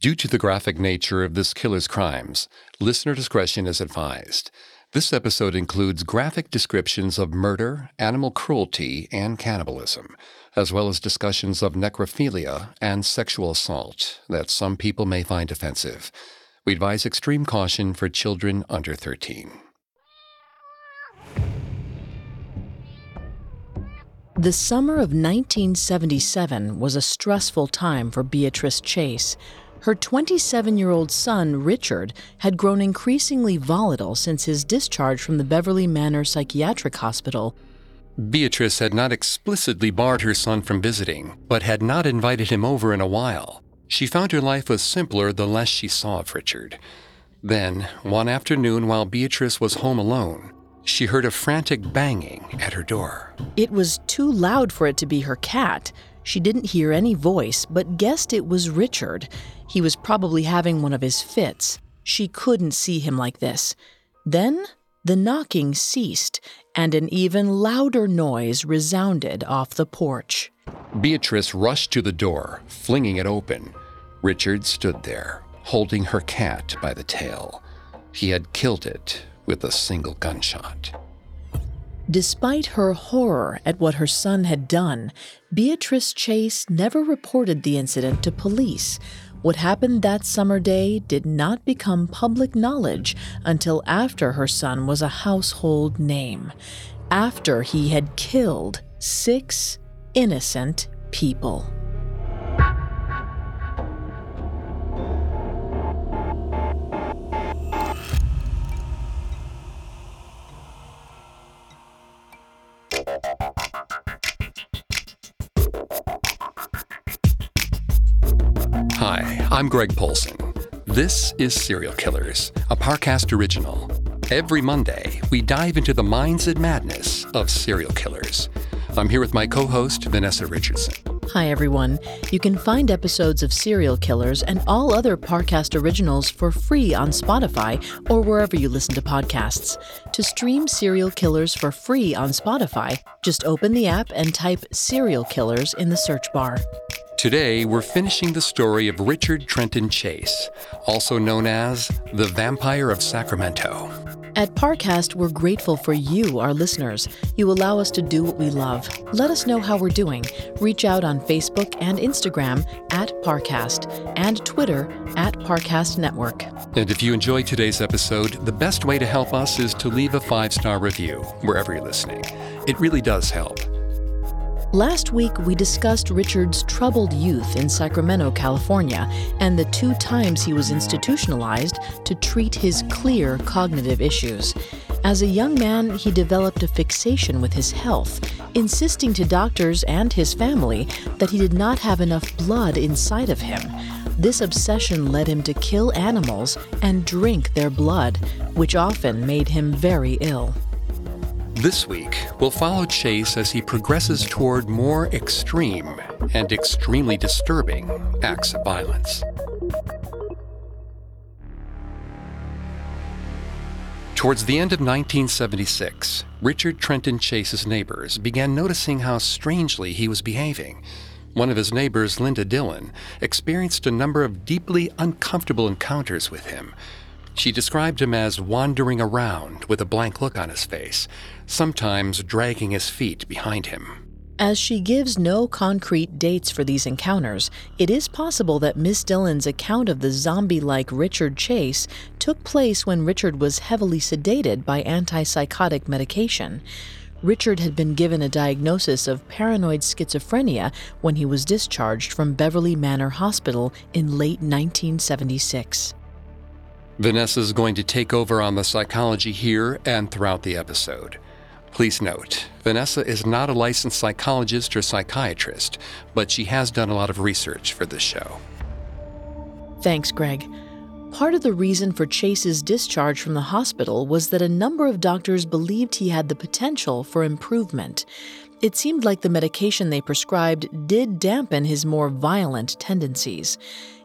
Due to the graphic nature of this killer's crimes, listener discretion is advised. This episode includes graphic descriptions of murder, animal cruelty, and cannibalism, as well as discussions of necrophilia and sexual assault that some people may find offensive. We advise extreme caution for children under 13. The summer of 1977 was a stressful time for Beatrice Chase. Her 27 year old son, Richard, had grown increasingly volatile since his discharge from the Beverly Manor Psychiatric Hospital. Beatrice had not explicitly barred her son from visiting, but had not invited him over in a while. She found her life was simpler the less she saw of Richard. Then, one afternoon while Beatrice was home alone, she heard a frantic banging at her door. It was too loud for it to be her cat. She didn't hear any voice, but guessed it was Richard. He was probably having one of his fits. She couldn't see him like this. Then the knocking ceased, and an even louder noise resounded off the porch. Beatrice rushed to the door, flinging it open. Richard stood there, holding her cat by the tail. He had killed it with a single gunshot. Despite her horror at what her son had done, Beatrice Chase never reported the incident to police. What happened that summer day did not become public knowledge until after her son was a household name, after he had killed six innocent people. Greg Polcyn. This is Serial Killers, a Parcast original. Every Monday, we dive into the minds and madness of serial killers. I'm here with my co host, Vanessa Richardson. Hi, everyone. You can find episodes of Serial Killers and all other Parcast originals for free on Spotify or wherever you listen to podcasts. To stream Serial Killers for free on Spotify, just open the app and type Serial Killers in the search bar. Today, we're finishing the story of Richard Trenton Chase, also known as the Vampire of Sacramento. At Parcast, we're grateful for you, our listeners. You allow us to do what we love. Let us know how we're doing. Reach out on Facebook and Instagram at Parcast and Twitter at Parcast Network. And if you enjoyed today's episode, the best way to help us is to leave a five star review wherever you're listening. It really does help. Last week, we discussed Richard's troubled youth in Sacramento, California, and the two times he was institutionalized to treat his clear cognitive issues. As a young man, he developed a fixation with his health, insisting to doctors and his family that he did not have enough blood inside of him. This obsession led him to kill animals and drink their blood, which often made him very ill. This week, we'll follow Chase as he progresses toward more extreme and extremely disturbing acts of violence. Towards the end of 1976, Richard Trenton Chase's neighbors began noticing how strangely he was behaving. One of his neighbors, Linda Dillon, experienced a number of deeply uncomfortable encounters with him. She described him as wandering around with a blank look on his face, sometimes dragging his feet behind him. As she gives no concrete dates for these encounters, it is possible that Miss Dillon's account of the zombie like Richard Chase took place when Richard was heavily sedated by antipsychotic medication. Richard had been given a diagnosis of paranoid schizophrenia when he was discharged from Beverly Manor Hospital in late 1976. Vanessa's going to take over on the psychology here and throughout the episode. Please note, Vanessa is not a licensed psychologist or psychiatrist, but she has done a lot of research for this show. Thanks, Greg. Part of the reason for Chase's discharge from the hospital was that a number of doctors believed he had the potential for improvement. It seemed like the medication they prescribed did dampen his more violent tendencies.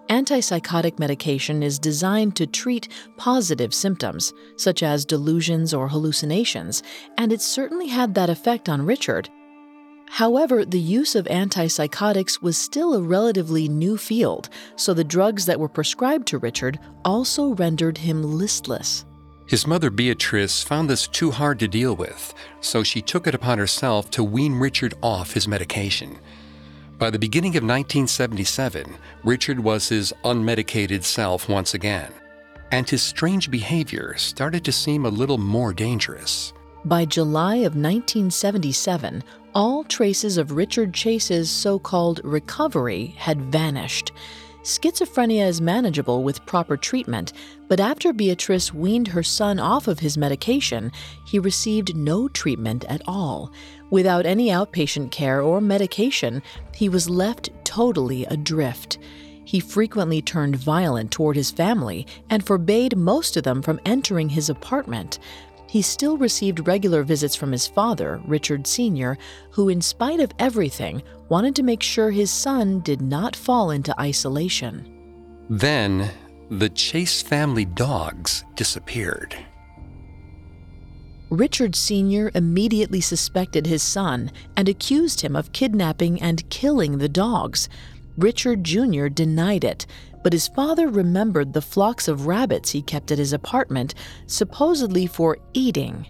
Antipsychotic medication is designed to treat positive symptoms, such as delusions or hallucinations, and it certainly had that effect on Richard. However, the use of antipsychotics was still a relatively new field, so the drugs that were prescribed to Richard also rendered him listless. His mother Beatrice found this too hard to deal with, so she took it upon herself to wean Richard off his medication. By the beginning of 1977, Richard was his unmedicated self once again, and his strange behavior started to seem a little more dangerous. By July of 1977, all traces of Richard Chase's so called recovery had vanished. Schizophrenia is manageable with proper treatment, but after Beatrice weaned her son off of his medication, he received no treatment at all. Without any outpatient care or medication, he was left totally adrift. He frequently turned violent toward his family and forbade most of them from entering his apartment he still received regular visits from his father, Richard Sr., who, in spite of everything, wanted to make sure his son did not fall into isolation. Then, the Chase family dogs disappeared. Richard Sr. immediately suspected his son and accused him of kidnapping and killing the dogs. Richard Jr. denied it, but his father remembered the flocks of rabbits he kept at his apartment, supposedly for eating.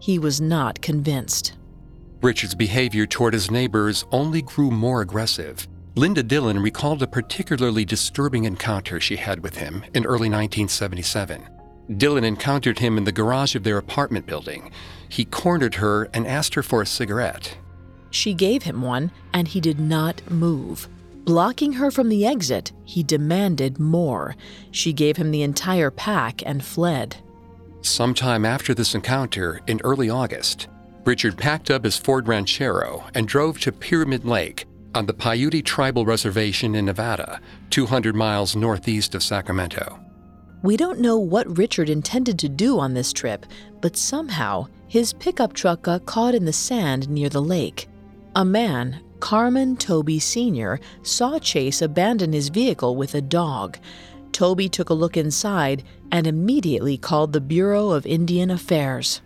He was not convinced. Richard's behavior toward his neighbors only grew more aggressive. Linda Dillon recalled a particularly disturbing encounter she had with him in early 1977. Dillon encountered him in the garage of their apartment building. He cornered her and asked her for a cigarette. She gave him one, and he did not move. Blocking her from the exit, he demanded more. She gave him the entire pack and fled. Sometime after this encounter, in early August, Richard packed up his Ford Ranchero and drove to Pyramid Lake on the Paiute Tribal Reservation in Nevada, 200 miles northeast of Sacramento. We don't know what Richard intended to do on this trip, but somehow his pickup truck got caught in the sand near the lake. A man, Carmen Toby Sr. saw Chase abandon his vehicle with a dog. Toby took a look inside and immediately called the Bureau of Indian Affairs.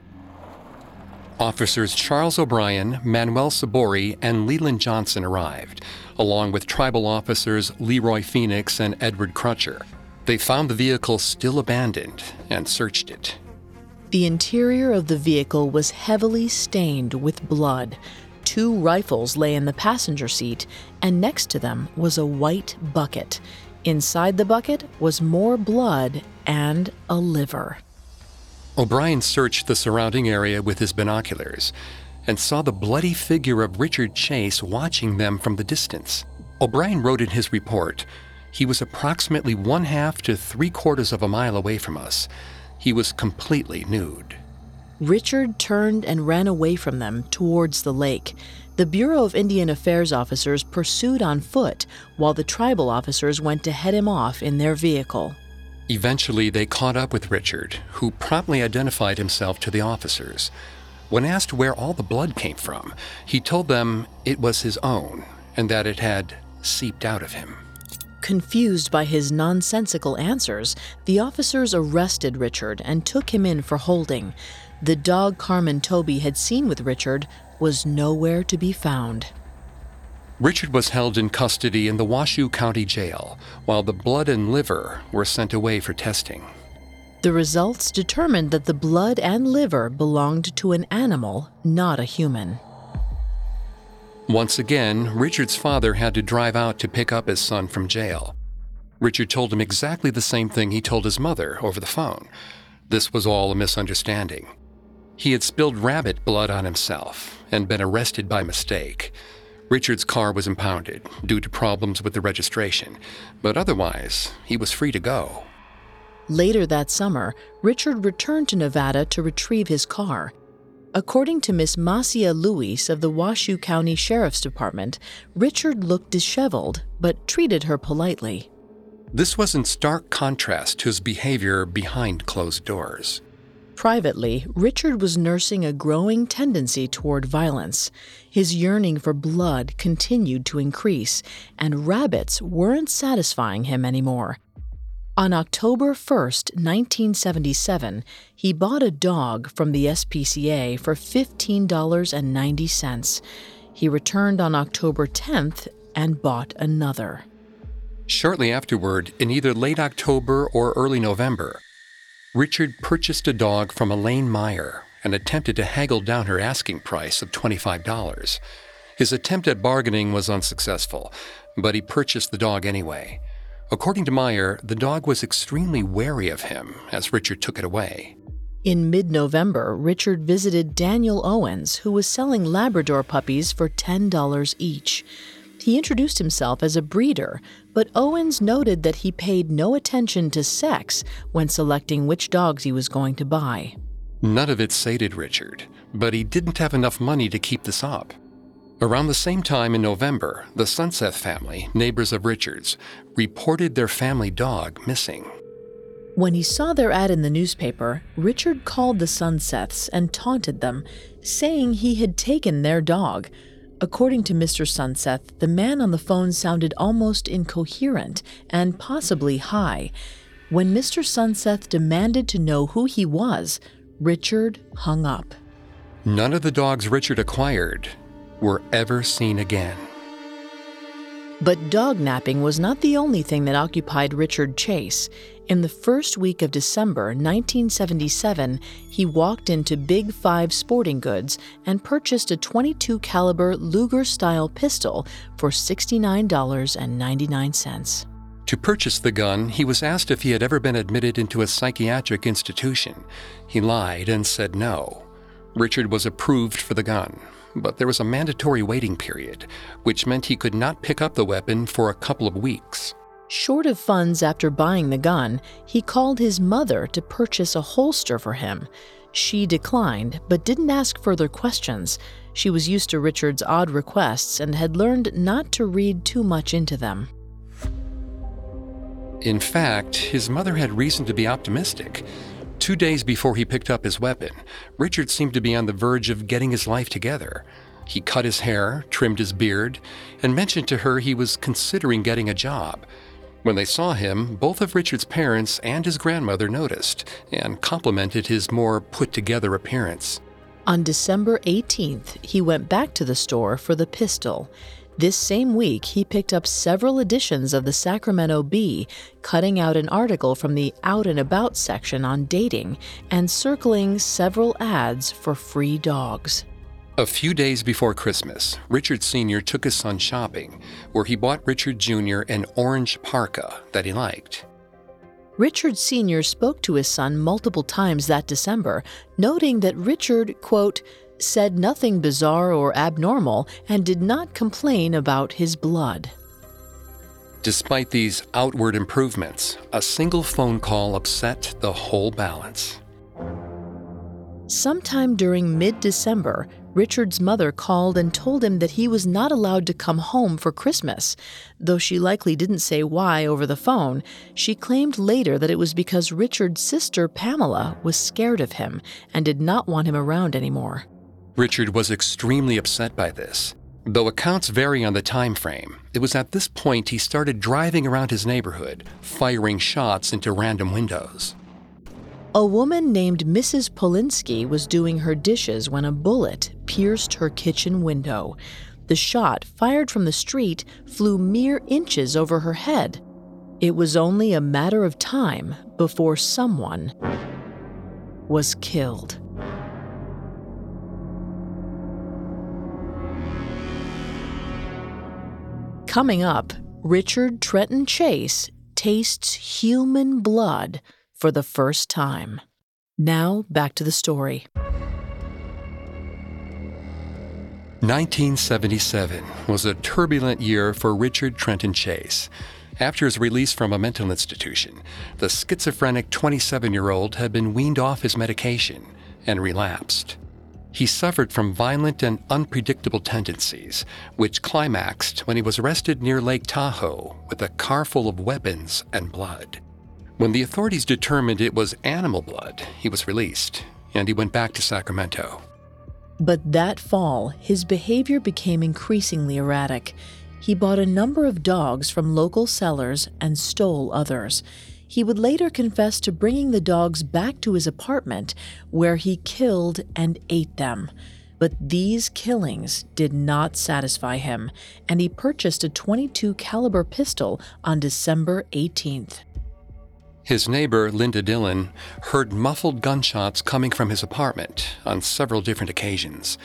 Officers Charles O'Brien, Manuel Sabori, and Leland Johnson arrived, along with tribal officers Leroy Phoenix and Edward Crutcher. They found the vehicle still abandoned and searched it. The interior of the vehicle was heavily stained with blood. Two rifles lay in the passenger seat, and next to them was a white bucket. Inside the bucket was more blood and a liver. O'Brien searched the surrounding area with his binoculars and saw the bloody figure of Richard Chase watching them from the distance. O'Brien wrote in his report he was approximately one half to three quarters of a mile away from us. He was completely nude. Richard turned and ran away from them towards the lake. The Bureau of Indian Affairs officers pursued on foot, while the tribal officers went to head him off in their vehicle. Eventually, they caught up with Richard, who promptly identified himself to the officers. When asked where all the blood came from, he told them it was his own and that it had seeped out of him. Confused by his nonsensical answers, the officers arrested Richard and took him in for holding. The dog Carmen Toby had seen with Richard was nowhere to be found. Richard was held in custody in the Washoe County Jail, while the blood and liver were sent away for testing. The results determined that the blood and liver belonged to an animal, not a human. Once again, Richard's father had to drive out to pick up his son from jail. Richard told him exactly the same thing he told his mother over the phone. This was all a misunderstanding. He had spilled rabbit blood on himself and been arrested by mistake. Richard's car was impounded due to problems with the registration, but otherwise, he was free to go. Later that summer, Richard returned to Nevada to retrieve his car. According to Miss Masia Luis of the Washoe County Sheriff's Department, Richard looked disheveled but treated her politely. This was in stark contrast to his behavior behind closed doors. Privately, Richard was nursing a growing tendency toward violence. His yearning for blood continued to increase, and rabbits weren't satisfying him anymore. On October 1, 1977, he bought a dog from the SPCA for $15.90. He returned on October 10th and bought another. Shortly afterward, in either late October or early November, Richard purchased a dog from Elaine Meyer and attempted to haggle down her asking price of $25. His attempt at bargaining was unsuccessful, but he purchased the dog anyway. According to Meyer, the dog was extremely wary of him as Richard took it away. In mid November, Richard visited Daniel Owens, who was selling Labrador puppies for $10 each. He introduced himself as a breeder, but Owens noted that he paid no attention to sex when selecting which dogs he was going to buy. None of it sated Richard, but he didn't have enough money to keep this up. Around the same time in November, the Sunseth family, neighbors of Richard's, reported their family dog missing. When he saw their ad in the newspaper, Richard called the Sunseths and taunted them, saying he had taken their dog. According to Mr. Sunseth, the man on the phone sounded almost incoherent and possibly high. When Mr. Sunseth demanded to know who he was, Richard hung up. None of the dogs Richard acquired were ever seen again. But dog napping was not the only thing that occupied Richard Chase. In the first week of December 1977, he walked into Big 5 Sporting Goods and purchased a 22 caliber Luger-style pistol for $69.99. To purchase the gun, he was asked if he had ever been admitted into a psychiatric institution. He lied and said no. Richard was approved for the gun, but there was a mandatory waiting period, which meant he could not pick up the weapon for a couple of weeks. Short of funds after buying the gun, he called his mother to purchase a holster for him. She declined, but didn't ask further questions. She was used to Richard's odd requests and had learned not to read too much into them. In fact, his mother had reason to be optimistic. Two days before he picked up his weapon, Richard seemed to be on the verge of getting his life together. He cut his hair, trimmed his beard, and mentioned to her he was considering getting a job. When they saw him, both of Richard's parents and his grandmother noticed and complimented his more put together appearance. On December 18th, he went back to the store for the pistol. This same week, he picked up several editions of the Sacramento Bee, cutting out an article from the Out and About section on dating and circling several ads for free dogs. A few days before Christmas, Richard Sr. took his son shopping, where he bought Richard Jr. an orange parka that he liked. Richard Sr. spoke to his son multiple times that December, noting that Richard, quote, said nothing bizarre or abnormal, and did not complain about his blood. Despite these outward improvements, a single phone call upset the whole balance. Sometime during mid December, Richard's mother called and told him that he was not allowed to come home for Christmas. Though she likely didn't say why over the phone, she claimed later that it was because Richard's sister, Pamela, was scared of him and did not want him around anymore. Richard was extremely upset by this. Though accounts vary on the time frame, it was at this point he started driving around his neighborhood, firing shots into random windows. A woman named Mrs. Polinsky was doing her dishes when a bullet pierced her kitchen window. The shot, fired from the street, flew mere inches over her head. It was only a matter of time before someone was killed. Coming up, Richard Trenton Chase tastes human blood for the first time. Now, back to the story. 1977 was a turbulent year for Richard Trenton Chase. After his release from a mental institution, the schizophrenic 27 year old had been weaned off his medication and relapsed. He suffered from violent and unpredictable tendencies, which climaxed when he was arrested near Lake Tahoe with a car full of weapons and blood. When the authorities determined it was animal blood, he was released, and he went back to Sacramento. But that fall, his behavior became increasingly erratic. He bought a number of dogs from local sellers and stole others. He would later confess to bringing the dogs back to his apartment, where he killed and ate them. But these killings did not satisfy him, and he purchased a 22 caliber pistol on December 18th. His neighbor, Linda Dillon, heard muffled gunshots coming from his apartment on several different occasions.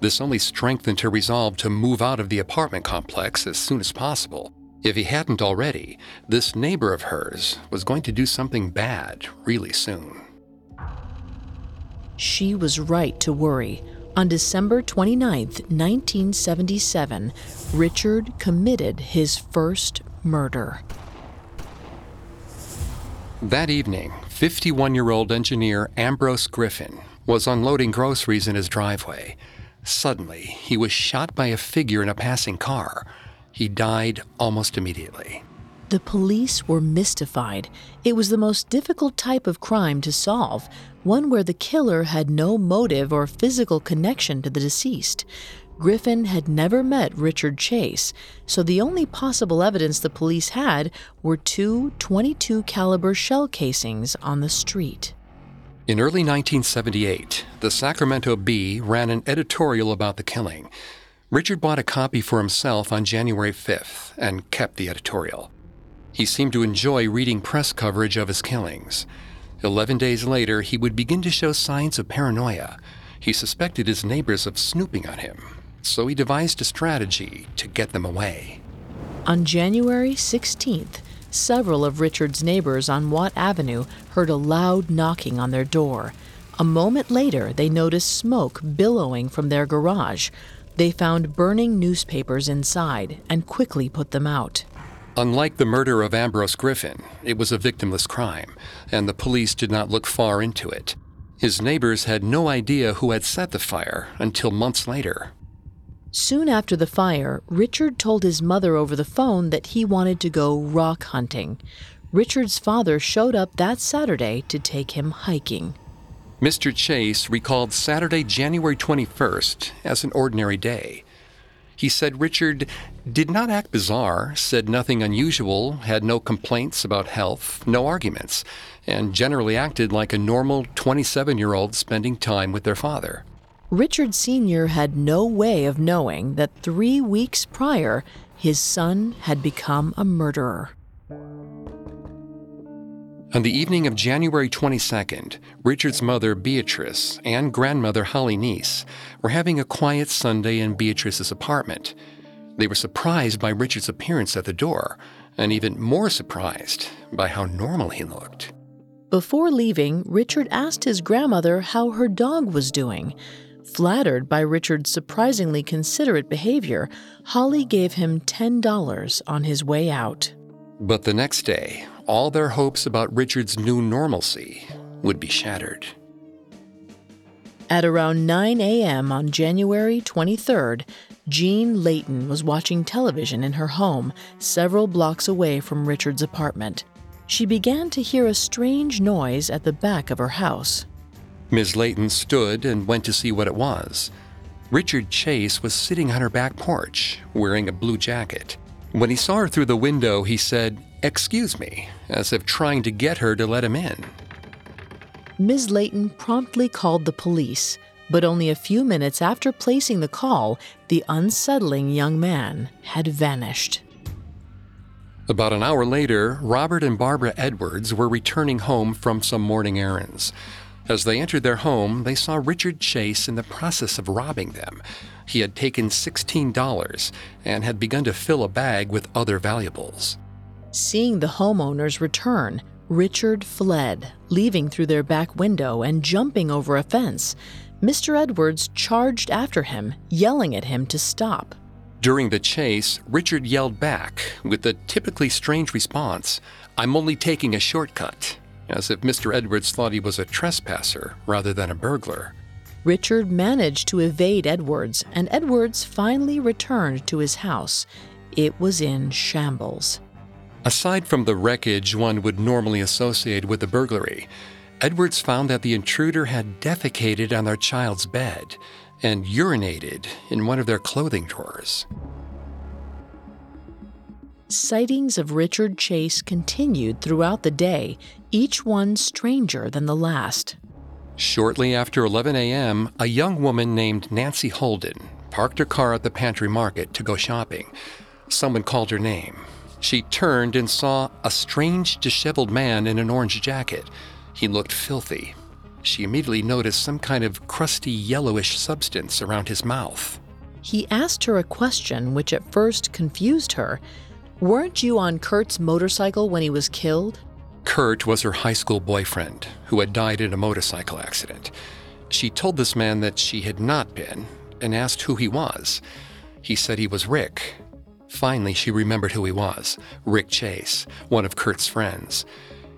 This only strengthened her resolve to move out of the apartment complex as soon as possible. If he hadn't already, this neighbor of hers was going to do something bad really soon. She was right to worry. On December 29, 1977, Richard committed his first murder. That evening, 51 year old engineer Ambrose Griffin was unloading groceries in his driveway. Suddenly, he was shot by a figure in a passing car. He died almost immediately. The police were mystified. It was the most difficult type of crime to solve, one where the killer had no motive or physical connection to the deceased. Griffin had never met Richard Chase, so the only possible evidence the police had were two 22 caliber shell casings on the street. In early 1978, the Sacramento Bee ran an editorial about the killing. Richard bought a copy for himself on January 5th and kept the editorial. He seemed to enjoy reading press coverage of his killings. Eleven days later, he would begin to show signs of paranoia. He suspected his neighbors of snooping on him, so he devised a strategy to get them away. On January 16th, several of Richard's neighbors on Watt Avenue heard a loud knocking on their door. A moment later, they noticed smoke billowing from their garage. They found burning newspapers inside and quickly put them out. Unlike the murder of Ambrose Griffin, it was a victimless crime, and the police did not look far into it. His neighbors had no idea who had set the fire until months later. Soon after the fire, Richard told his mother over the phone that he wanted to go rock hunting. Richard's father showed up that Saturday to take him hiking. Mr. Chase recalled Saturday, January 21st as an ordinary day. He said Richard did not act bizarre, said nothing unusual, had no complaints about health, no arguments, and generally acted like a normal 27 year old spending time with their father. Richard Sr. had no way of knowing that three weeks prior, his son had become a murderer. On the evening of January 22nd, Richard's mother, Beatrice, and grandmother, Holly Neese, were having a quiet Sunday in Beatrice's apartment. They were surprised by Richard's appearance at the door, and even more surprised by how normal he looked. Before leaving, Richard asked his grandmother how her dog was doing. Flattered by Richard's surprisingly considerate behavior, Holly gave him $10 on his way out. But the next day, all their hopes about Richard's new normalcy would be shattered. At around 9 a.m. on January 23rd, Jean Layton was watching television in her home, several blocks away from Richard's apartment. She began to hear a strange noise at the back of her house. Ms. Layton stood and went to see what it was. Richard Chase was sitting on her back porch, wearing a blue jacket. When he saw her through the window, he said, Excuse me, as if trying to get her to let him in. Ms. Layton promptly called the police, but only a few minutes after placing the call, the unsettling young man had vanished. About an hour later, Robert and Barbara Edwards were returning home from some morning errands. As they entered their home, they saw Richard Chase in the process of robbing them. He had taken $16 and had begun to fill a bag with other valuables. Seeing the homeowners return, Richard fled, leaving through their back window and jumping over a fence. Mr. Edwards charged after him, yelling at him to stop. During the chase, Richard yelled back with the typically strange response I'm only taking a shortcut, as if Mr. Edwards thought he was a trespasser rather than a burglar. Richard managed to evade Edwards, and Edwards finally returned to his house. It was in shambles. Aside from the wreckage one would normally associate with a burglary, Edwards found that the intruder had defecated on their child's bed and urinated in one of their clothing drawers. Sightings of Richard Chase continued throughout the day, each one stranger than the last. Shortly after 11 a.m., a young woman named Nancy Holden parked her car at the pantry market to go shopping. Someone called her name. She turned and saw a strange, disheveled man in an orange jacket. He looked filthy. She immediately noticed some kind of crusty yellowish substance around his mouth. He asked her a question which at first confused her. Weren't you on Kurt's motorcycle when he was killed? Kurt was her high school boyfriend who had died in a motorcycle accident. She told this man that she had not been and asked who he was. He said he was Rick. Finally, she remembered who he was Rick Chase, one of Kurt's friends.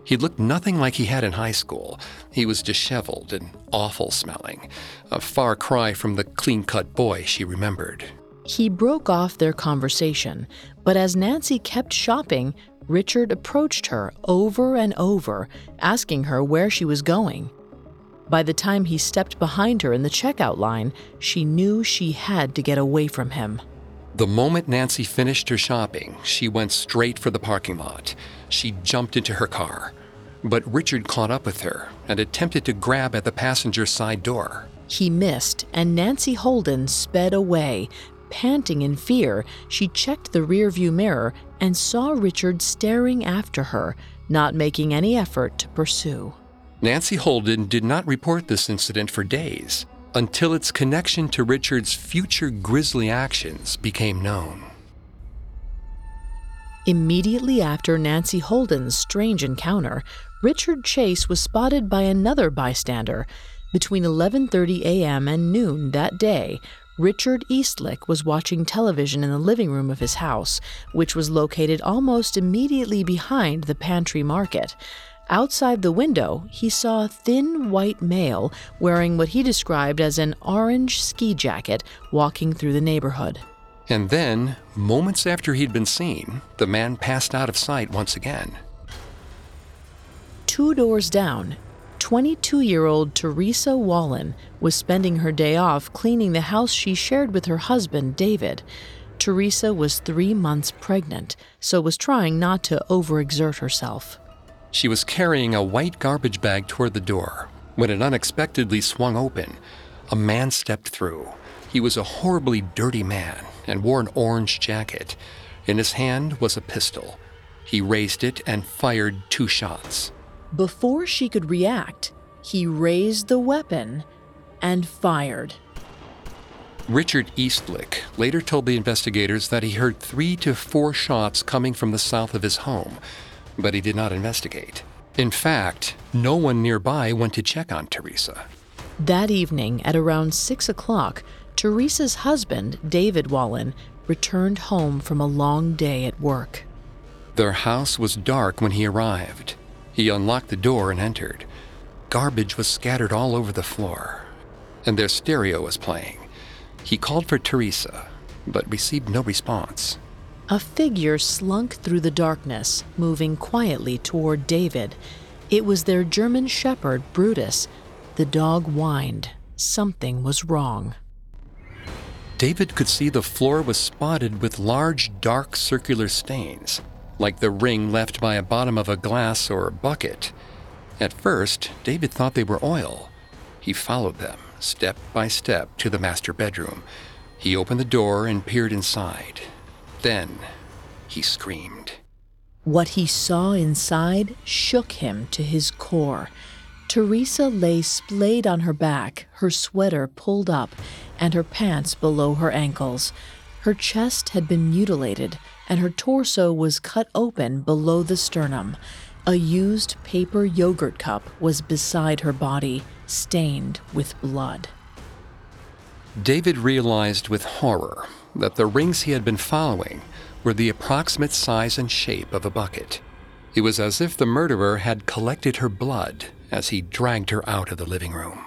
He looked nothing like he had in high school. He was disheveled and awful smelling, a far cry from the clean cut boy she remembered. He broke off their conversation, but as Nancy kept shopping, Richard approached her over and over, asking her where she was going. By the time he stepped behind her in the checkout line, she knew she had to get away from him. The moment Nancy finished her shopping, she went straight for the parking lot. She jumped into her car. But Richard caught up with her and attempted to grab at the passenger side door. He missed, and Nancy Holden sped away, Panting in fear, she checked the rearview mirror and saw Richard staring after her, not making any effort to pursue. Nancy Holden did not report this incident for days until its connection to Richard's future grisly actions became known. Immediately after Nancy Holden's strange encounter, Richard Chase was spotted by another bystander. Between 11:30 a.m. and noon that day, Richard Eastlick was watching television in the living room of his house, which was located almost immediately behind the pantry market. Outside the window, he saw a thin white male wearing what he described as an orange ski jacket walking through the neighborhood. And then, moments after he'd been seen, the man passed out of sight once again. Two doors down, 22 year old Teresa Wallin was spending her day off cleaning the house she shared with her husband, David. Teresa was three months pregnant, so was trying not to overexert herself. She was carrying a white garbage bag toward the door when it unexpectedly swung open. A man stepped through. He was a horribly dirty man and wore an orange jacket. In his hand was a pistol. He raised it and fired two shots. Before she could react, he raised the weapon and fired. Richard Eastlick later told the investigators that he heard three to four shots coming from the south of his home, but he did not investigate. In fact, no one nearby went to check on Teresa. That evening, at around six o'clock, Teresa's husband, David Wallin, returned home from a long day at work. Their house was dark when he arrived. He unlocked the door and entered. Garbage was scattered all over the floor, and their stereo was playing. He called for Teresa, but received no response. A figure slunk through the darkness, moving quietly toward David. It was their German shepherd, Brutus. The dog whined. Something was wrong. David could see the floor was spotted with large, dark, circular stains like the ring left by a bottom of a glass or bucket. At first, David thought they were oil. He followed them, step by step, to the master bedroom. He opened the door and peered inside. Then, he screamed. What he saw inside shook him to his core. Teresa lay splayed on her back, her sweater pulled up, and her pants below her ankles. Her chest had been mutilated, and her torso was cut open below the sternum. A used paper yogurt cup was beside her body, stained with blood. David realized with horror that the rings he had been following were the approximate size and shape of a bucket. It was as if the murderer had collected her blood as he dragged her out of the living room.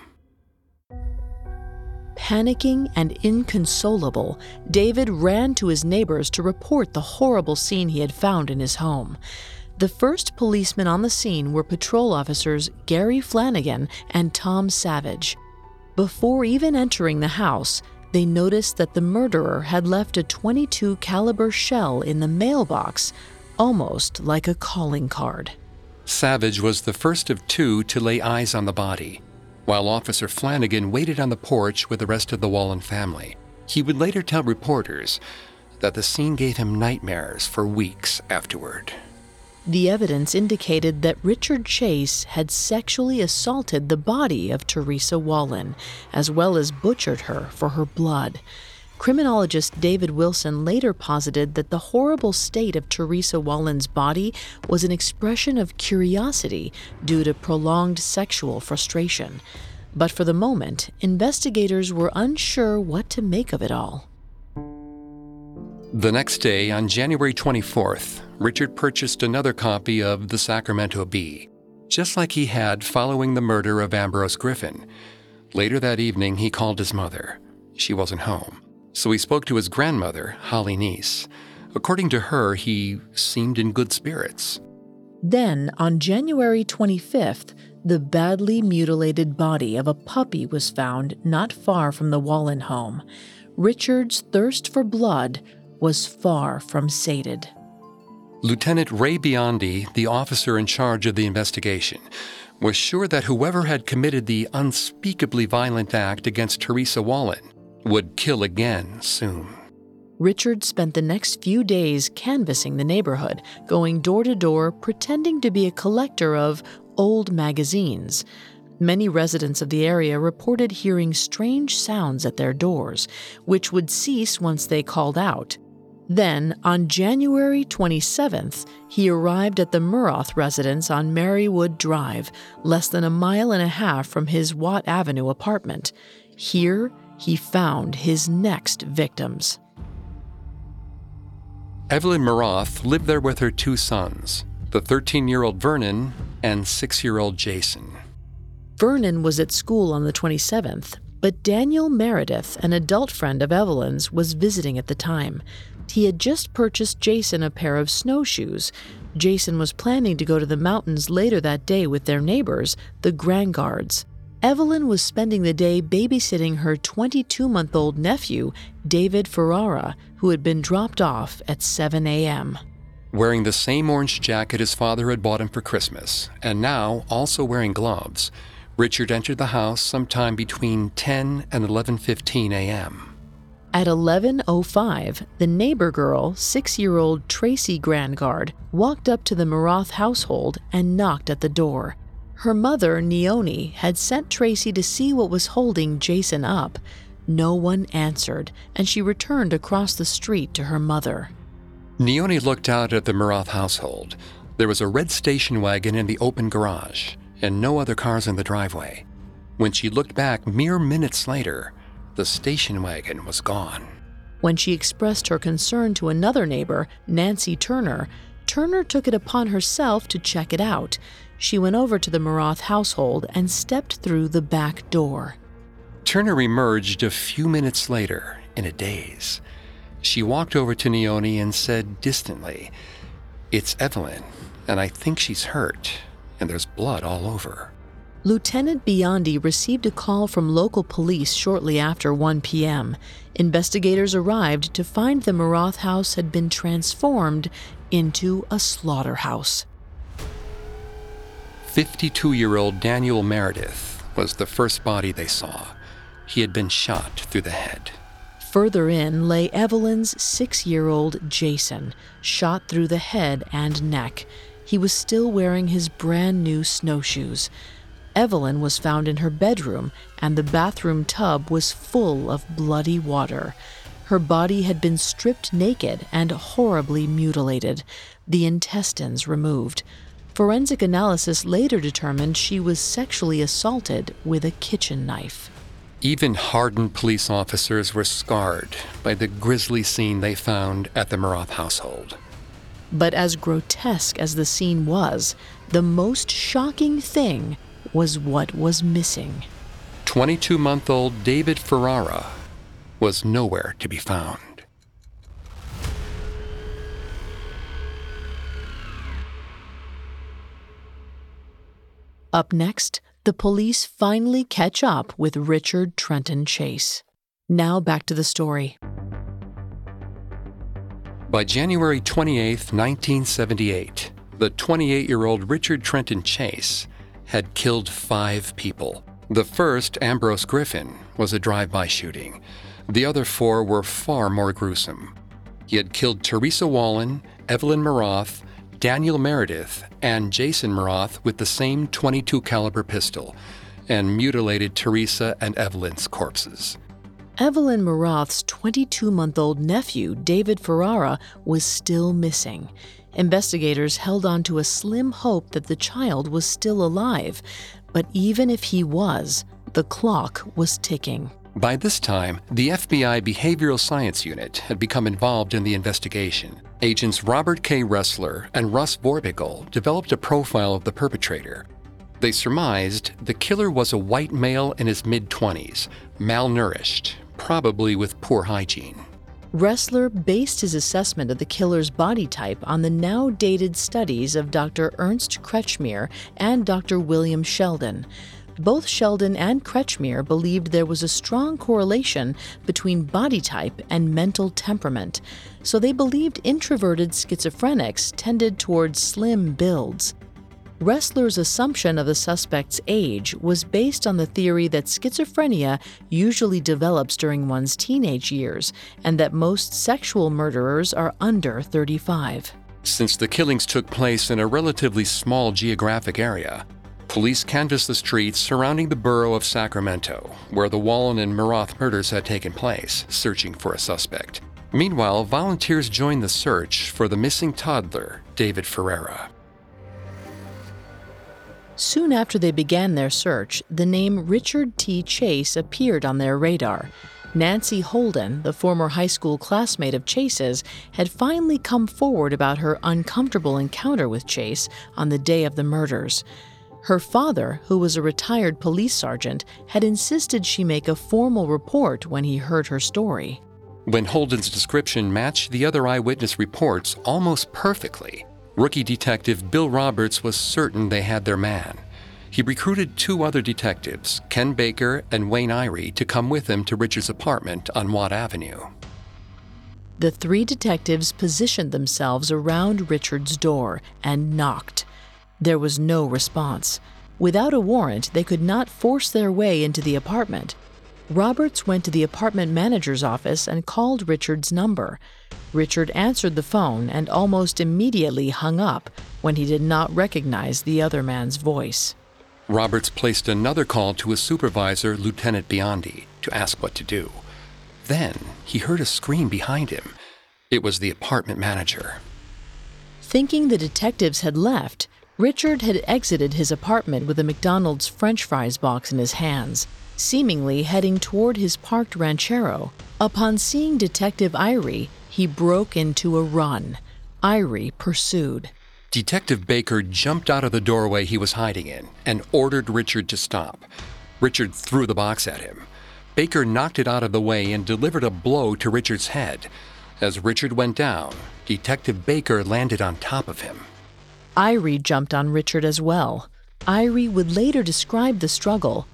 Panicking and inconsolable, David ran to his neighbors to report the horrible scene he had found in his home. The first policemen on the scene were patrol officers Gary Flanagan and Tom Savage. Before even entering the house, they noticed that the murderer had left a 22 caliber shell in the mailbox, almost like a calling card. Savage was the first of two to lay eyes on the body. while Officer Flanagan waited on the porch with the rest of the Wallin family. He would later tell reporters that the scene gave him nightmares for weeks afterward. The evidence indicated that Richard Chase had sexually assaulted the body of Teresa Wallin, as well as butchered her for her blood. Criminologist David Wilson later posited that the horrible state of Teresa Wallin's body was an expression of curiosity due to prolonged sexual frustration. But for the moment, investigators were unsure what to make of it all. The next day, on January 24th, Richard purchased another copy of The Sacramento Bee, just like he had following the murder of Ambrose Griffin. Later that evening, he called his mother. She wasn't home, so he spoke to his grandmother, Holly Neese. According to her, he seemed in good spirits. Then, on January 25th, the badly mutilated body of a puppy was found not far from the Wallin home. Richard's thirst for blood was far from sated. Lieutenant Ray Biondi, the officer in charge of the investigation, was sure that whoever had committed the unspeakably violent act against Teresa Wallin would kill again soon. Richard spent the next few days canvassing the neighborhood, going door to door, pretending to be a collector of old magazines. Many residents of the area reported hearing strange sounds at their doors, which would cease once they called out. Then, on January 27th, he arrived at the Miroth residence on Marywood Drive, less than a mile and a half from his Watt Avenue apartment. Here, he found his next victims. Evelyn Miroth lived there with her two sons, the 13 year old Vernon and 6 year old Jason. Vernon was at school on the 27th, but Daniel Meredith, an adult friend of Evelyn's, was visiting at the time. He had just purchased Jason a pair of snowshoes. Jason was planning to go to the mountains later that day with their neighbors, the Grangards. Evelyn was spending the day babysitting her 22 month old nephew, David Ferreira, who had been dropped off at 7 a.m. Wearing the same orange jacket his father had bought him for Christmas, and now also wearing gloves, Richard entered the house sometime between 10 and 11:15 a.m. At 11:05, the neighbor girl, 6-year-old Tracy Grandgard, walked up to the Miroth household and knocked at the door. Her mother, Neone, had sent Tracy to see what was holding Jason up. No one answered, and she returned across the street to her mother. Neone looked out at the Miroth household. There was a red station wagon in the open garage, and no other cars in the driveway. When she looked back mere minutes later, the station wagon was gone. When she expressed her concern to another neighbor, Nancy Turner, Turner took it upon herself to check it out. She went over to the Miroth household and stepped through the back door. Turner emerged a few minutes later in a daze. She walked over to Neone and said distantly, It's Evelyn, and I think she's hurt, and there's blood all over. Lieutenant Biondi received a call from local police shortly after 1 p.m. Investigators arrived to find the Miroth house had been transformed into a slaughterhouse. 52 year old Daniel Meredith was the first body they saw. He had been shot through the head. Further in lay Evelyn's six year old Jason, shot through the head and neck. He was still wearing his brand new snowshoes. Evelyn was found in her bedroom, and the bathroom tub was full of bloody water. Her body had been stripped naked and horribly mutilated, the intestines removed. Forensic analysis later determined she was sexually assaulted with a kitchen knife. Even hardened police officers were scarred by the grisly scene they found at the Miroth household. But as grotesque as the scene was, the most shocking thing was what was missing. 22 month old David Ferreira was nowhere to be found. Up next, the police finally catch up with Richard Trenton Chase. Now back to the story. By January 28, 1978, the 28 year old Richard Trenton Chase had killed five people. The first, Ambrose Griffin, was a drive by shooting. The other four were far more gruesome. He had killed Teresa Wallin, Evelyn Miroth, Daniel Meredith, and Jason Miroth with the same 22 caliber pistol and mutilated Teresa and Evelyn's corpses. Evelyn Miroth's 22 month old nephew, David Ferreira, was still missing. Investigators held on to a slim hope that the child was still alive, but even if he was, the clock was ticking. By this time, the FBI Behavioral Science Unit had become involved in the investigation. Agents Robert K. Ressler and Russ Vorpagel developed a profile of the perpetrator. They surmised the killer was a white male in his mid 20s, malnourished, probably with poor hygiene. Ressler based his assessment of the killer's body type on the now dated studies of Dr. Ernst Kretschmer and Dr. William Sheldon. Both Sheldon and Kretschmer believed there was a strong correlation between body type and mental temperament, so they believed introverted schizophrenics tended towards slim builds. Ressler's assumption of the suspect's age was based on the theory that schizophrenia usually develops during one's teenage years and that most sexual murderers are under 35. Since the killings took place in a relatively small geographic area, police canvassed the streets surrounding the borough of Sacramento, where the Wallin and Miroth murders had taken place, searching for a suspect. Meanwhile, volunteers joined the search for the missing toddler, David Ferreira. Soon after they began their search, the name Richard T. Chase appeared on their radar. Nancy Holden, the former high school classmate of Chase's, had finally come forward about her uncomfortable encounter with Chase on the day of the murders. Her father, who was a retired police sergeant, had insisted she make a formal report when he heard her story. When Holden's description matched the other eyewitness reports almost perfectly, Rookie detective Bill Roberts was certain they had their man. He recruited two other detectives, Ken Baker and Wayne Irie, to come with him to Richard's apartment on Watt Avenue. The three detectives positioned themselves around Richard's door and knocked. There was no response. Without a warrant, they could not force their way into the apartment. Roberts went to the apartment manager's office and called Richard's number. Richard answered the phone and almost immediately hung up when he did not recognize the other man's voice. Roberts placed another call to his supervisor, Lieutenant Biondi, to ask what to do. Then he heard a scream behind him. It was the apartment manager. Thinking the detectives had left, Richard had exited his apartment with a McDonald's french fries box in his hands seemingly heading toward his parked ranchero. Upon seeing Detective Irie, he broke into a run. Irie pursued. Detective Baker jumped out of the doorway he was hiding in and ordered Richard to stop. Richard threw the box at him. Baker knocked it out of the way and delivered a blow to Richard's head. As Richard went down, Detective Baker landed on top of him. Irie jumped on Richard as well. Irie would later describe the struggle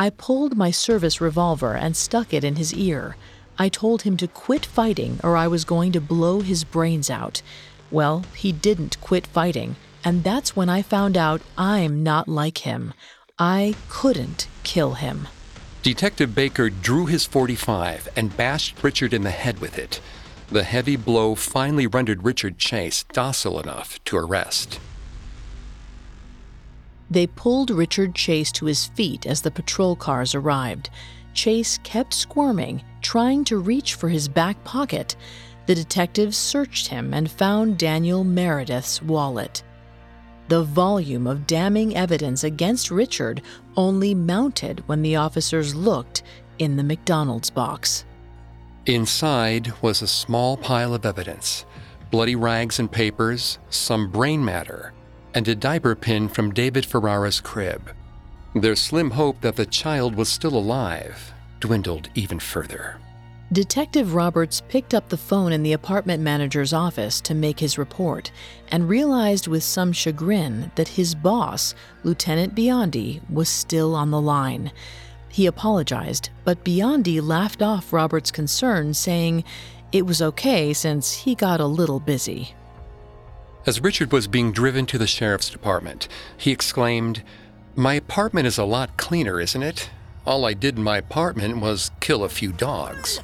I pulled my service revolver and stuck it in his ear. I told him to quit fighting or I was going to blow his brains out. Well, he didn't quit fighting, and that's when I found out I'm not like him. I couldn't kill him. Detective Baker drew his 45 and bashed Richard in the head with it. The heavy blow finally rendered Richard Chase docile enough to arrest. They pulled Richard Chase to his feet as the patrol cars arrived. Chase kept squirming, trying to reach for his back pocket. The detectives searched him and found Daniel Meredith's wallet. The volume of damning evidence against Richard only mounted when the officers looked in the McDonald's box. Inside was a small pile of evidence bloody rags and papers, some brain matter, and a diaper pin from David Ferreira's crib. Their slim hope that the child was still alive dwindled even further. Detective Roberts picked up the phone in the apartment manager's office to make his report and realized with some chagrin that his boss, Lieutenant Biondi, was still on the line. He apologized, but Biondi laughed off Roberts' concern, saying it was okay since he got a little busy. As Richard was being driven to the sheriff's department, he exclaimed, My apartment is a lot cleaner, isn't it? All I did in my apartment was kill a few dogs.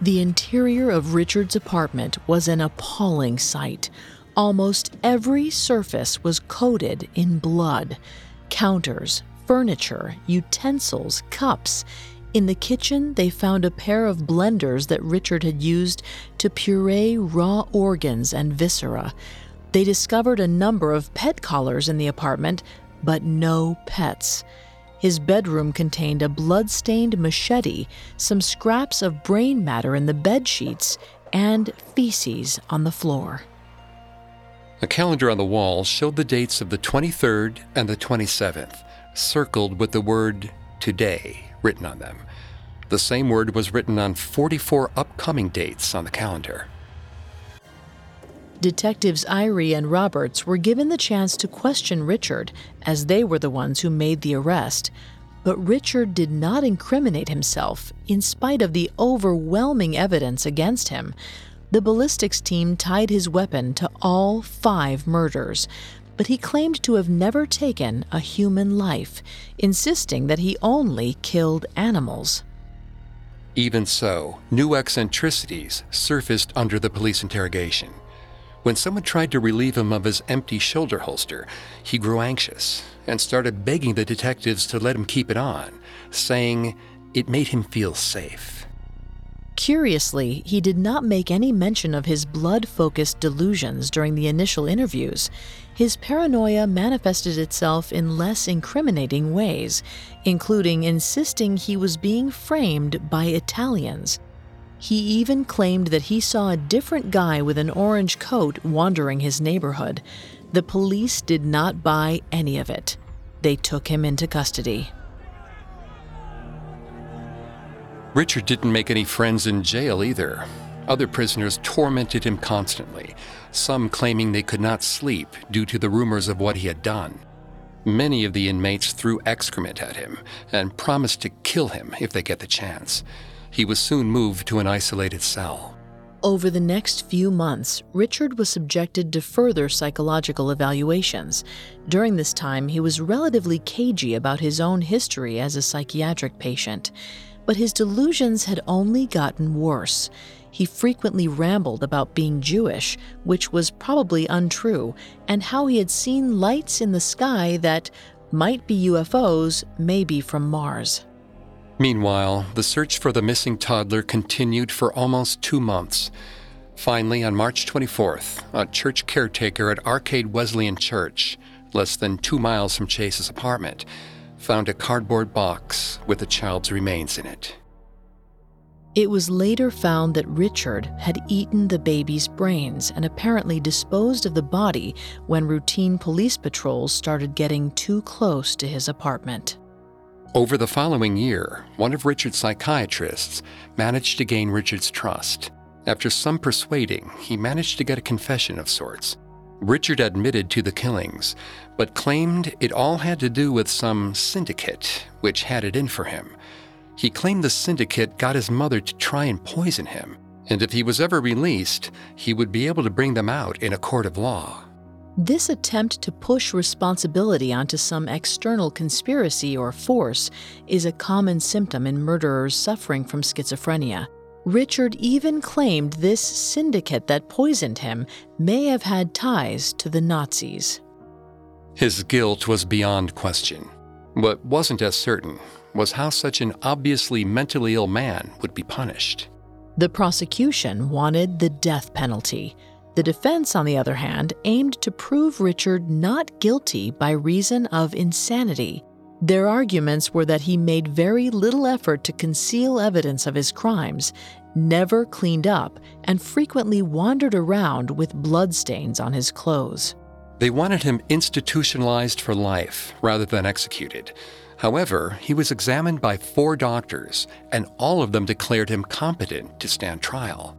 The interior of Richard's apartment was an appalling sight. Almost every surface was coated in blood counters, furniture, utensils, cups. In the kitchen, they found a pair of blenders that Richard had used to puree raw organs and viscera. They discovered a number of pet collars in the apartment, but no pets. His bedroom contained a blood-stained machete, some scraps of brain matter in the bed sheets, and feces on the floor. A calendar on the wall showed the dates of the 23rd and the 27th, circled with the word today written on them. The same word was written on 44 upcoming dates on the calendar. Detectives Irie and Roberts were given the chance to question Richard, as they were the ones who made the arrest. But Richard did not incriminate himself, in spite of the overwhelming evidence against him. The ballistics team tied his weapon to all five murders, but he claimed to have never taken a human life, insisting that he only killed animals. Even so, new eccentricities surfaced under the police interrogation. When someone tried to relieve him of his empty shoulder holster, he grew anxious and started begging the detectives to let him keep it on, saying it made him feel safe. Curiously, he did not make any mention of his blood focused delusions during the initial interviews. His paranoia manifested itself in less incriminating ways, including insisting he was being framed by Italians. He even claimed that he saw a different guy with an orange coat wandering his neighborhood. The police did not buy any of it. They took him into custody. Richard didn't make any friends in jail either. Other prisoners tormented him constantly, some claiming they could not sleep due to the rumors of what he had done. Many of the inmates threw excrement at him and promised to kill him if they get the chance. He was soon moved to an isolated cell. Over the next few months, Richard was subjected to further psychological evaluations. During this time, he was relatively cagey about his own history as a psychiatric patient. But his delusions had only gotten worse. He frequently rambled about being Jewish, which was probably untrue, and how he had seen lights in the sky that might be UFOs, maybe from Mars. Meanwhile, the search for the missing toddler continued for almost two months. Finally, on March 24th, a church caretaker at Arcade Wesleyan Church, less than two miles from Chase's apartment, found a cardboard box with the child's remains in it. It was later found that Richard had eaten the baby's brains and apparently disposed of the body when routine police patrols started getting too close to his apartment. Over the following year, one of Richard's psychiatrists managed to gain Richard's trust. After some persuading, he managed to get a confession of sorts. Richard admitted to the killings, but claimed it all had to do with some syndicate which had it in for him. He claimed the syndicate got his mother to try and poison him, and if he was ever released, he would be able to bring them out in a court of law. This attempt to push responsibility onto some external conspiracy or force is a common symptom in murderers suffering from schizophrenia. Richard even claimed this syndicate that poisoned him may have had ties to the Nazis. His guilt was beyond question. What wasn't as certain was how such an obviously mentally ill man would be punished. The prosecution wanted the death penalty. The defense, on the other hand, aimed to prove Richard not guilty by reason of insanity. Their arguments were that he made very little effort to conceal evidence of his crimes, never cleaned up, and frequently wandered around with bloodstains on his clothes. They wanted him institutionalized for life rather than executed. However, he was examined by four doctors, and all of them declared him competent to stand trial.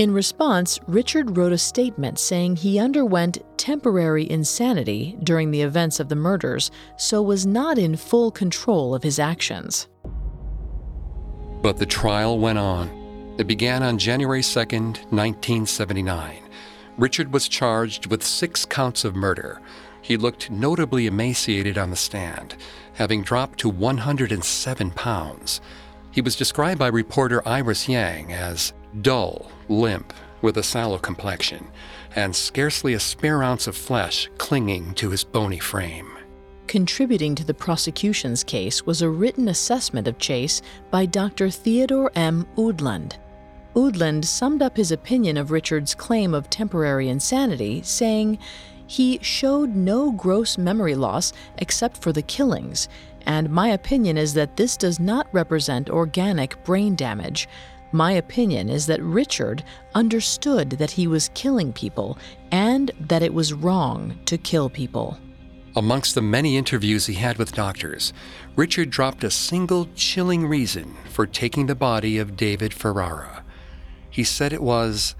In response, Richard wrote a statement saying he underwent temporary insanity during the events of the murders, so was not in full control of his actions. But the trial went on. It began on January 2, 1979. Richard was charged with six counts of murder. He looked notably emaciated on the stand, having dropped to 107 pounds. He was described by reporter Iris Yang as dull, limp, with a sallow complexion, and scarcely a spare ounce of flesh clinging to his bony frame. Contributing to the prosecution's case was a written assessment of Chase by Dr. Theodore M. Oudland. Oudland summed up his opinion of Richard's claim of temporary insanity, saying, He showed no gross memory loss except for the killings, and my opinion is that this does not represent organic brain damage. My opinion is that Richard understood that he was killing people and that it was wrong to kill people. Amongst the many interviews he had with doctors, Richard dropped a single chilling reason for taking the body of David Ferreira. He said it was,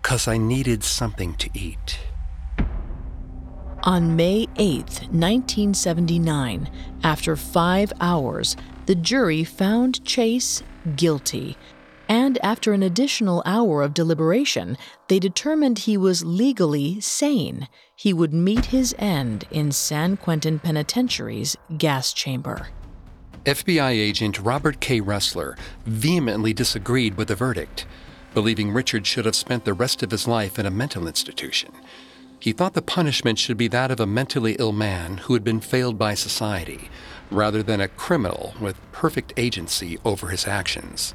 because I needed something to eat. On May 8, 1979, after five hours, the jury found Chase guilty and after an additional hour of deliberation, they determined he was legally sane. He would meet his end in San Quentin Penitentiary's gas chamber. FBI agent Robert K. Ressler vehemently disagreed with the verdict, believing Richard should have spent the rest of his life in a mental institution. He thought the punishment should be that of a mentally ill man who had been failed by society, rather than a criminal with perfect agency over his actions.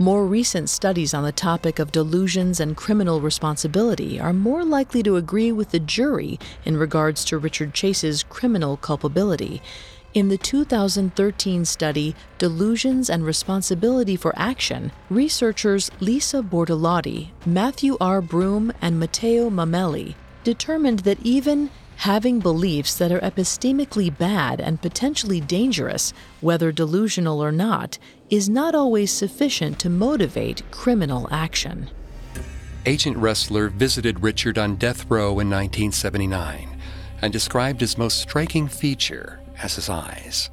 More recent studies on the topic of delusions and criminal responsibility are more likely to agree with the jury in regards to Richard Chase's criminal culpability. In the 2013 study, Delusions and Responsibility for Action, researchers Lisa Bortolotti, Matthew R. Broome, and Matteo Mameli determined that even having beliefs that are epistemically bad and potentially dangerous, whether delusional or not, is not always sufficient to motivate criminal action. Agent Ressler visited Richard on death row in 1979 and described his most striking feature as his eyes.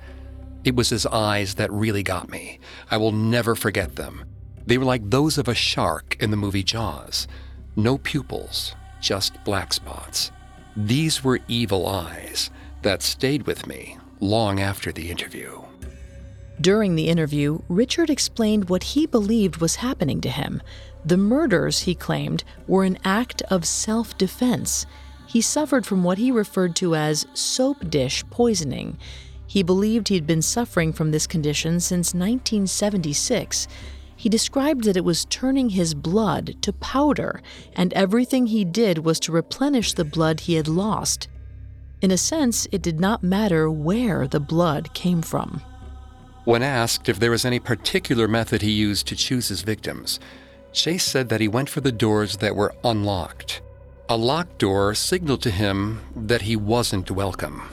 It was his eyes that really got me. I will never forget them. They were like those of a shark in the movie Jaws. No pupils, just black spots. These were evil eyes that stayed with me long after the interview. During the interview, Richard explained what he believed was happening to him. The murders, he claimed, were an act of self defense. He suffered from what he referred to as soap dish poisoning. He believed he'd been suffering from this condition since 1976 he described that it was turning his blood to powder, and everything he did was to replenish the blood he had lost. In a sense, it did not matter where the blood came from. When asked if there was any particular method he used to choose his victims, Chase said that he went for the doors that were unlocked. A locked door signaled to him that he wasn't welcome.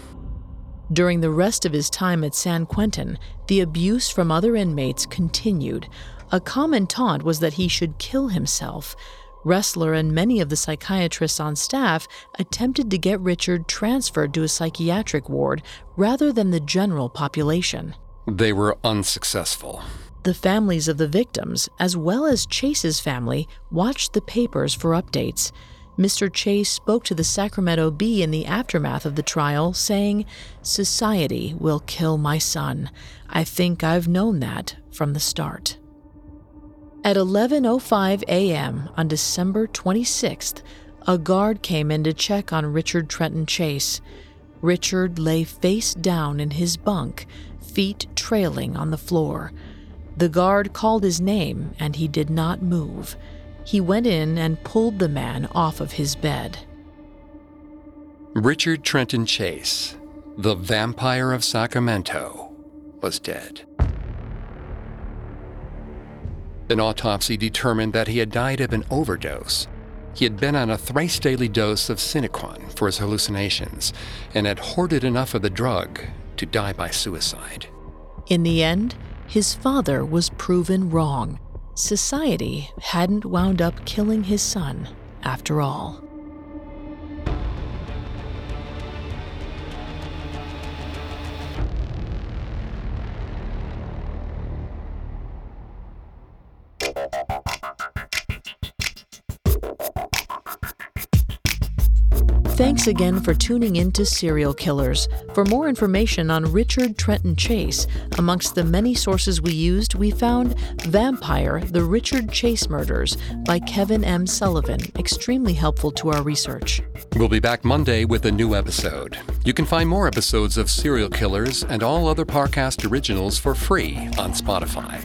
During the rest of his time at San Quentin, the abuse from other inmates continued, a common taunt was that he should kill himself. Ressler and many of the psychiatrists on staff attempted to get Richard transferred to a psychiatric ward rather than the general population. They were unsuccessful. The families of the victims, as well as Chase's family, watched the papers for updates. Mr. Chase spoke to the Sacramento Bee in the aftermath of the trial, saying, Society will kill my son. I think I've known that from the start. At 11:05 a.m. on December 26th, a guard came in to check on Richard Trenton Chase. Richard lay face down in his bunk, feet trailing on the floor. The guard called his name and he did not move. He went in and pulled the man off of his bed. Richard Trenton Chase, the vampire of Sacramento, was dead. An autopsy determined that he had died of an overdose. He had been on a thrice daily dose of Sinequan for his hallucinations and had hoarded enough of the drug to die by suicide. In the end, his father was proven wrong. Society hadn't wound up killing his son after all. Thanks again for tuning in to Serial Killers. For more information on Richard Trenton Chase, amongst the many sources we used, we found Vampire The Richard Chase Murders by Kevin M. Sullivan, extremely helpful to our research. We'll be back Monday with a new episode. You can find more episodes of Serial Killers and all other Parcast originals for free on Spotify.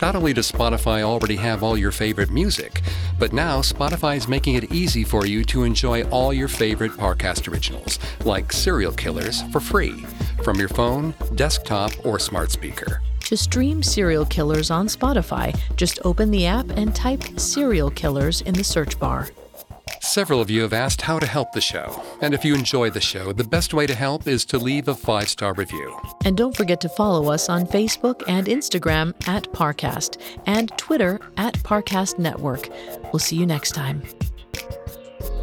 Not only does Spotify already have all your favorite music, but now Spotify is making it easy for you to enjoy all your favorite Parcast originals, like Serial Killers, for free from your phone, desktop, or smart speaker. To stream Serial Killers on Spotify, just open the app and type Serial Killers in the search bar. Several of you have asked how to help the show, and if you enjoy the show, the best way to help is to leave a five star review. And don't forget to follow us on Facebook and Instagram at Parcast and Twitter at Parcast Network. We'll see you next time.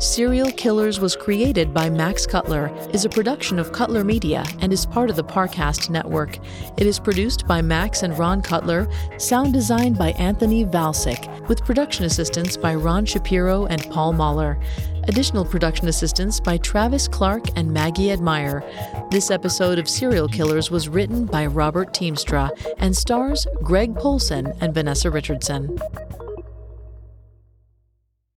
Serial Killers was created by Max Cutler, is a production of Cutler Media, and is part of the Parcast network. It is produced by Max and Ron Cutler, sound designed by Anthony Valsic, with production assistance by Ron Shapiro and Paul Mahler. Additional production assistance by Travis Clark and Maggie Admire. This episode of Serial Killers was written by Robert Teamstra and stars Greg Polcyn and Vanessa Richardson.